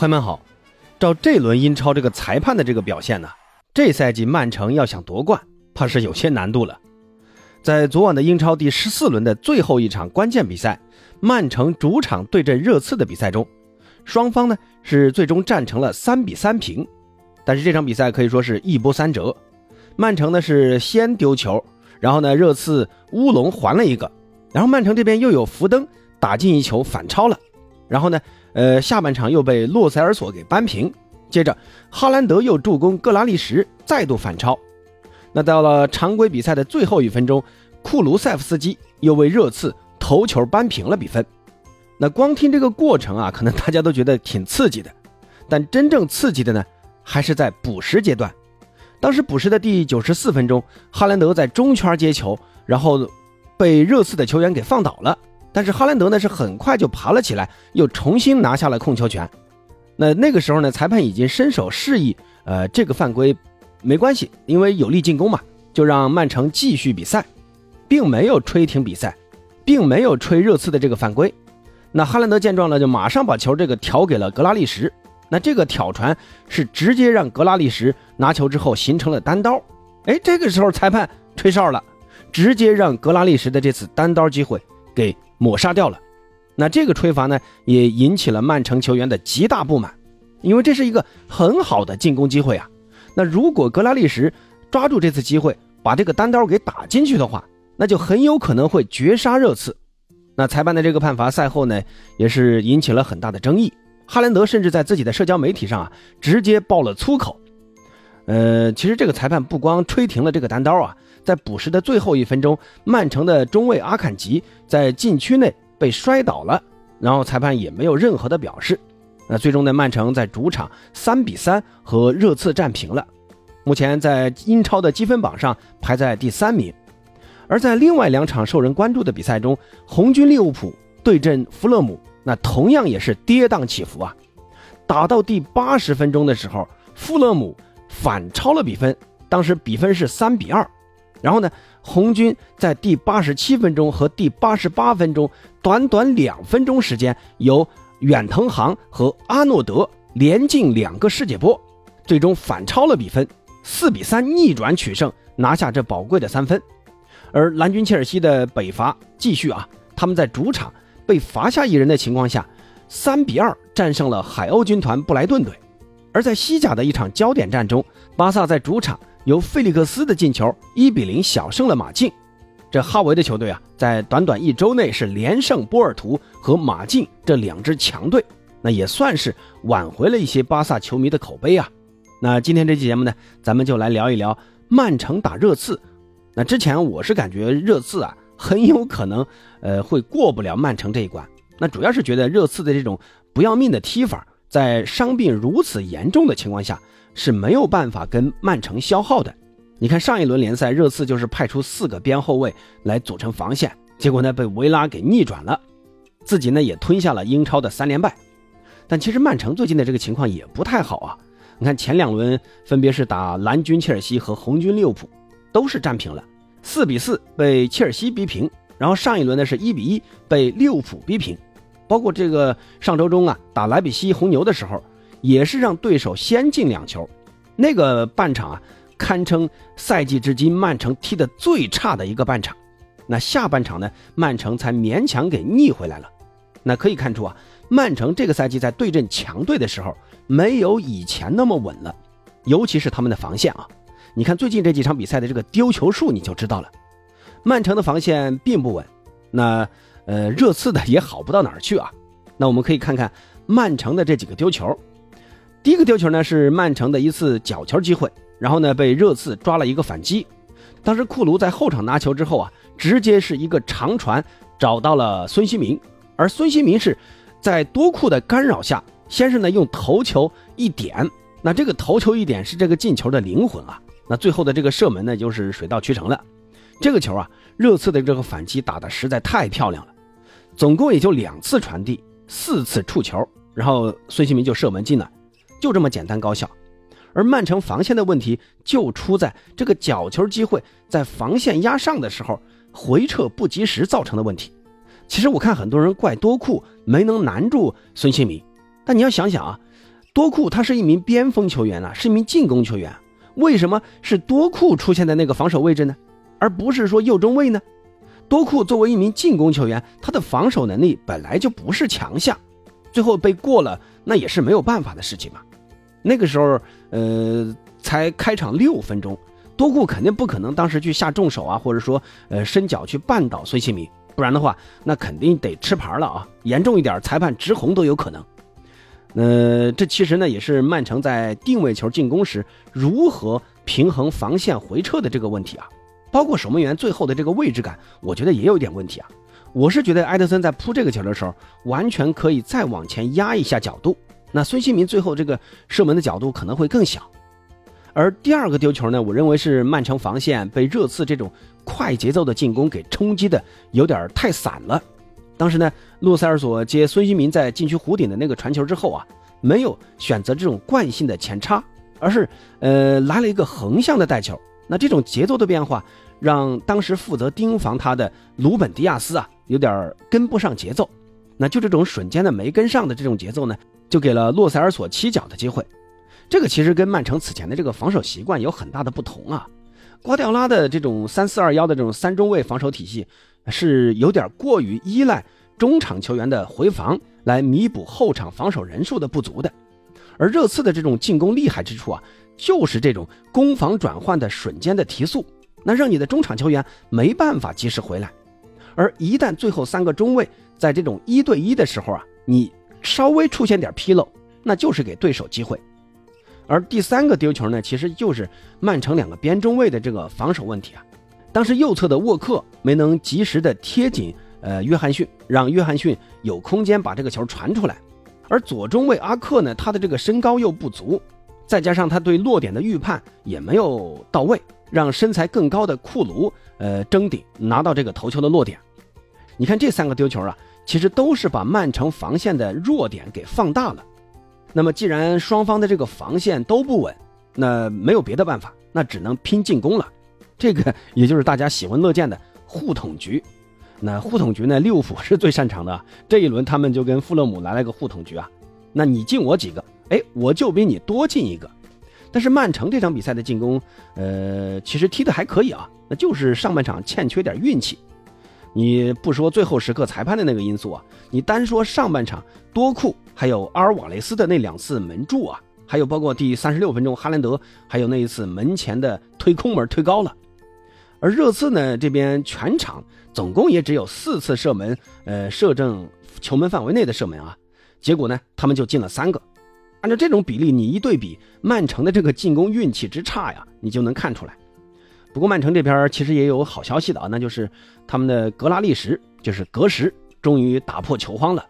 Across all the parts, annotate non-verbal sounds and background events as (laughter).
朋友们好，照这轮英超这个裁判的这个表现呢，这赛季曼城要想夺冠，怕是有些难度了。在昨晚的英超第十四轮的最后一场关键比赛，曼城主场对阵热刺的比赛中，双方呢是最终战成了三比三平。但是这场比赛可以说是一波三折，曼城呢是先丢球，然后呢热刺乌龙还了一个，然后曼城这边又有福登打进一球反超了，然后呢。呃，下半场又被洛塞尔索给扳平，接着哈兰德又助攻格拉利什再度反超。那到了常规比赛的最后一分钟，库卢塞夫斯基又为热刺头球扳平了比分。那光听这个过程啊，可能大家都觉得挺刺激的，但真正刺激的呢，还是在补时阶段。当时补时的第九十四分钟，哈兰德在中圈接球，然后被热刺的球员给放倒了。但是哈兰德呢是很快就爬了起来，又重新拿下了控球权。那那个时候呢，裁判已经伸手示意，呃，这个犯规没关系，因为有力进攻嘛，就让曼城继续比赛，并没有吹停比赛，并没有吹热刺的这个犯规。那哈兰德见状呢，就马上把球这个挑给了格拉利什。那这个挑传是直接让格拉利什拿球之后形成了单刀。哎，这个时候裁判吹哨了，直接让格拉利什的这次单刀机会给。抹杀掉了，那这个吹罚呢，也引起了曼城球员的极大不满，因为这是一个很好的进攻机会啊。那如果格拉利什抓住这次机会，把这个单刀给打进去的话，那就很有可能会绝杀热刺。那裁判的这个判罚赛后呢，也是引起了很大的争议。哈兰德甚至在自己的社交媒体上啊，直接爆了粗口。呃，其实这个裁判不光吹停了这个单刀啊。在补时的最后一分钟，曼城的中卫阿坎吉在禁区内被摔倒了，然后裁判也没有任何的表示。那最终呢，曼城在主场三比三和热刺战平了，目前在英超的积分榜上排在第三名。而在另外两场受人关注的比赛中，红军利物浦对阵弗勒姆，那同样也是跌宕起伏啊。打到第八十分钟的时候，富勒姆反超了比分，当时比分是三比二。然后呢，红军在第八十七分钟和第八十八分钟，短短两分钟时间，由远藤航和阿诺德连进两个世界波，最终反超了比分，四比三逆转取胜，拿下这宝贵的三分。而蓝军切尔西的北伐继续啊，他们在主场被罚下一人的情况下，三比二战胜了海鸥军团布莱顿队。而在西甲的一场焦点战中，巴萨在主场。由费利克斯的进球，一比零小胜了马竞。这哈维的球队啊，在短短一周内是连胜波尔图和马竞这两支强队，那也算是挽回了一些巴萨球迷的口碑啊。那今天这期节目呢，咱们就来聊一聊曼城打热刺。那之前我是感觉热刺啊，很有可能呃会过不了曼城这一关。那主要是觉得热刺的这种不要命的踢法，在伤病如此严重的情况下。是没有办法跟曼城消耗的。你看上一轮联赛，热刺就是派出四个边后卫来组成防线，结果呢被维拉给逆转了，自己呢也吞下了英超的三连败。但其实曼城最近的这个情况也不太好啊。你看前两轮分别是打蓝军切尔西和红军利物浦，都是战平了，四比四被切尔西逼平。然后上一轮呢是一比一被利物浦逼平，包括这个上周中啊打莱比锡红牛的时候。也是让对手先进两球，那个半场啊，堪称赛季至今曼城踢的最差的一个半场。那下半场呢，曼城才勉强给逆回来了。那可以看出啊，曼城这个赛季在对阵强队的时候，没有以前那么稳了，尤其是他们的防线啊。你看最近这几场比赛的这个丢球数，你就知道了。曼城的防线并不稳，那呃，热刺的也好不到哪儿去啊。那我们可以看看曼城的这几个丢球。第一个丢球呢是曼城的一次角球机会，然后呢被热刺抓了一个反击。当时库卢在后场拿球之后啊，直接是一个长传找到了孙兴民，而孙兴民是在多库的干扰下，先是呢用头球一点，那这个头球一点是这个进球的灵魂啊。那最后的这个射门呢就是水到渠成了。这个球啊，热刺的这个反击打得实在太漂亮了，总共也就两次传递，四次触球，然后孙兴民就射门进了。就这么简单高效，而曼城防线的问题就出在这个角球机会在防线压上的时候回撤不及时造成的问题。其实我看很多人怪多库没能难住孙兴民，但你要想想啊，多库他是一名边锋球员啊，是一名进攻球员，为什么是多库出现在那个防守位置呢？而不是说右中卫呢？多库作为一名进攻球员，他的防守能力本来就不是强项，最后被过了，那也是没有办法的事情嘛。那个时候，呃，才开场六分钟，多库肯定不可能当时去下重手啊，或者说呃伸脚去绊倒孙兴民，不然的话，那肯定得吃牌了啊，严重一点，裁判直红都有可能。呃，这其实呢也是曼城在定位球进攻时如何平衡防线回撤的这个问题啊，包括守门员最后的这个位置感，我觉得也有一点问题啊。我是觉得埃德森在扑这个球的时候，完全可以再往前压一下角度，那孙兴民最后这个射门的角度可能会更小。而第二个丢球呢，我认为是曼城防线被热刺这种快节奏的进攻给冲击的有点太散了。当时呢，洛塞尔索接孙兴民在禁区弧顶的那个传球之后啊，没有选择这种惯性的前插，而是呃来了一个横向的带球。那这种节奏的变化，让当时负责盯防他的鲁本迪亚斯啊有点跟不上节奏。那就这种瞬间的没跟上的这种节奏呢，就给了洛塞尔索起脚的机会。这个其实跟曼城此前的这个防守习惯有很大的不同啊。瓜迪奥拉的这种三四二幺的这种三中卫防守体系。是有点过于依赖中场球员的回防来弥补后场防守人数的不足的，而热刺的这种进攻厉害之处啊，就是这种攻防转换的瞬间的提速，那让你的中场球员没办法及时回来，而一旦最后三个中卫在这种一对一的时候啊，你稍微出现点纰漏，那就是给对手机会。而第三个丢球呢，其实就是曼城两个边中卫的这个防守问题啊。当时右侧的沃克没能及时的贴紧，呃，约翰逊，让约翰逊有空间把这个球传出来，而左中卫阿克呢，他的这个身高又不足，再加上他对落点的预判也没有到位，让身材更高的库卢，呃，争顶拿到这个头球的落点。你看这三个丢球啊，其实都是把曼城防线的弱点给放大了。那么既然双方的这个防线都不稳，那没有别的办法，那只能拼进攻了。这个 (laughs) 也就是大家喜闻乐见的互捅局，那互捅局呢，利物浦是最擅长的。这一轮他们就跟富勒姆来了个互捅局啊，那你进我几个，哎，我就比你多进一个。但是曼城这场比赛的进攻，呃，其实踢得还可以啊，那就是上半场欠缺点运气。你不说最后时刻裁判的那个因素啊，你单说上半场多库还有阿尔瓦雷斯的那两次门柱啊，还有包括第三十六分钟哈兰德还有那一次门前的推空门推高了。而热刺呢，这边全场总共也只有四次射门，呃，射正球门范围内的射门啊，结果呢，他们就进了三个。按照这种比例，你一对比曼城的这个进攻运气之差呀，你就能看出来。不过曼城这边其实也有好消息的啊，那就是他们的格拉利什，就是格什，终于打破球荒了。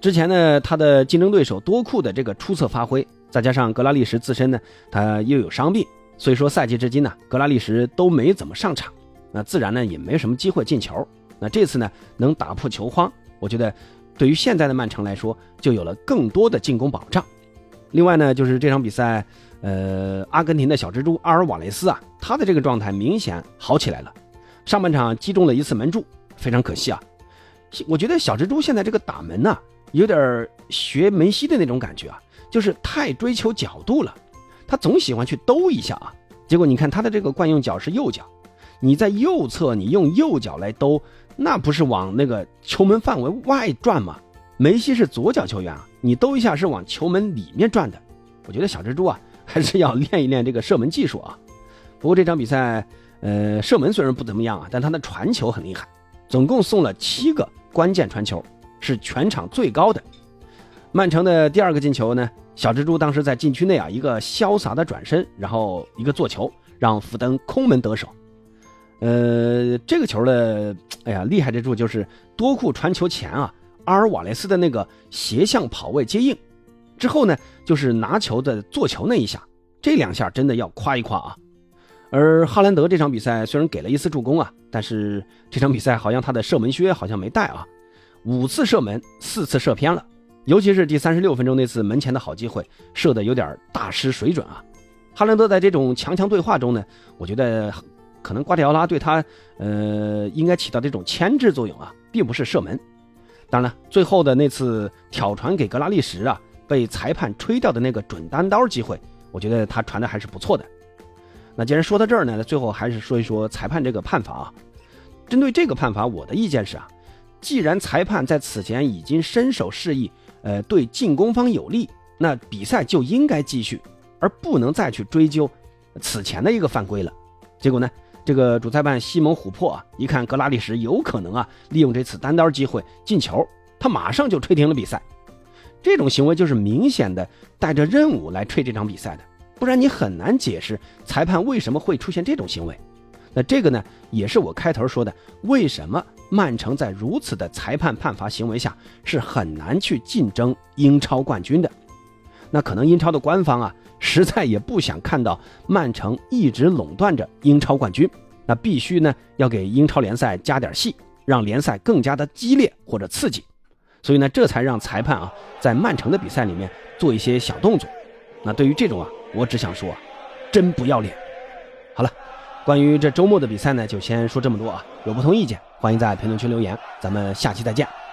之前呢，他的竞争对手多库的这个出色发挥，再加上格拉利什自身呢，他又有伤病。所以说，赛季至今呢，格拉利什都没怎么上场，那自然呢也没什么机会进球。那这次呢能打破球荒，我觉得对于现在的曼城来说，就有了更多的进攻保障。另外呢，就是这场比赛，呃，阿根廷的小蜘蛛阿尔瓦雷斯啊，他的这个状态明显好起来了。上半场击中了一次门柱，非常可惜啊。我觉得小蜘蛛现在这个打门呢，有点学梅西的那种感觉啊，就是太追求角度了。他总喜欢去兜一下啊，结果你看他的这个惯用脚是右脚，你在右侧你用右脚来兜，那不是往那个球门范围外转吗？梅西是左脚球员啊，你兜一下是往球门里面转的。我觉得小蜘蛛啊还是要练一练这个射门技术啊。不过这场比赛，呃，射门虽然不怎么样啊，但他的传球很厉害，总共送了七个关键传球，是全场最高的。曼城的第二个进球呢？小蜘蛛当时在禁区内啊，一个潇洒的转身，然后一个做球，让福登空门得手。呃，这个球的，哎呀，厉害之处就是多库传球前啊，阿尔瓦雷斯的那个斜向跑位接应，之后呢，就是拿球的做球那一下，这两下真的要夸一夸啊。而哈兰德这场比赛虽然给了一次助攻啊，但是这场比赛好像他的射门靴好像没带啊，五次射门，四次射偏了。尤其是第三十六分钟那次门前的好机会，射的有点大失水准啊！哈兰德在这种强强对话中呢，我觉得可能瓜迪奥拉对他，呃，应该起到这种牵制作用啊，并不是射门。当然了，最后的那次挑传给格拉利什啊，被裁判吹掉的那个准单刀机会，我觉得他传的还是不错的。那既然说到这儿呢，最后还是说一说裁判这个判罚啊。针对这个判罚，我的意见是啊，既然裁判在此前已经伸手示意，呃，对进攻方有利，那比赛就应该继续，而不能再去追究此前的一个犯规了。结果呢，这个主裁判西蒙琥珀啊，一看格拉利什有可能啊利用这次单刀机会进球，他马上就吹停了比赛。这种行为就是明显的带着任务来吹这场比赛的。不然你很难解释裁判为什么会出现这种行为。那这个呢，也是我开头说的，为什么曼城在如此的裁判判罚行为下是很难去竞争英超冠军的。那可能英超的官方啊，实在也不想看到曼城一直垄断着英超冠军。那必须呢要给英超联赛加点戏，让联赛更加的激烈或者刺激。所以呢，这才让裁判啊在曼城的比赛里面做一些小动作。那对于这种啊。我只想说，真不要脸！好了，关于这周末的比赛呢，就先说这么多啊。有不同意见，欢迎在评论区留言。咱们下期再见。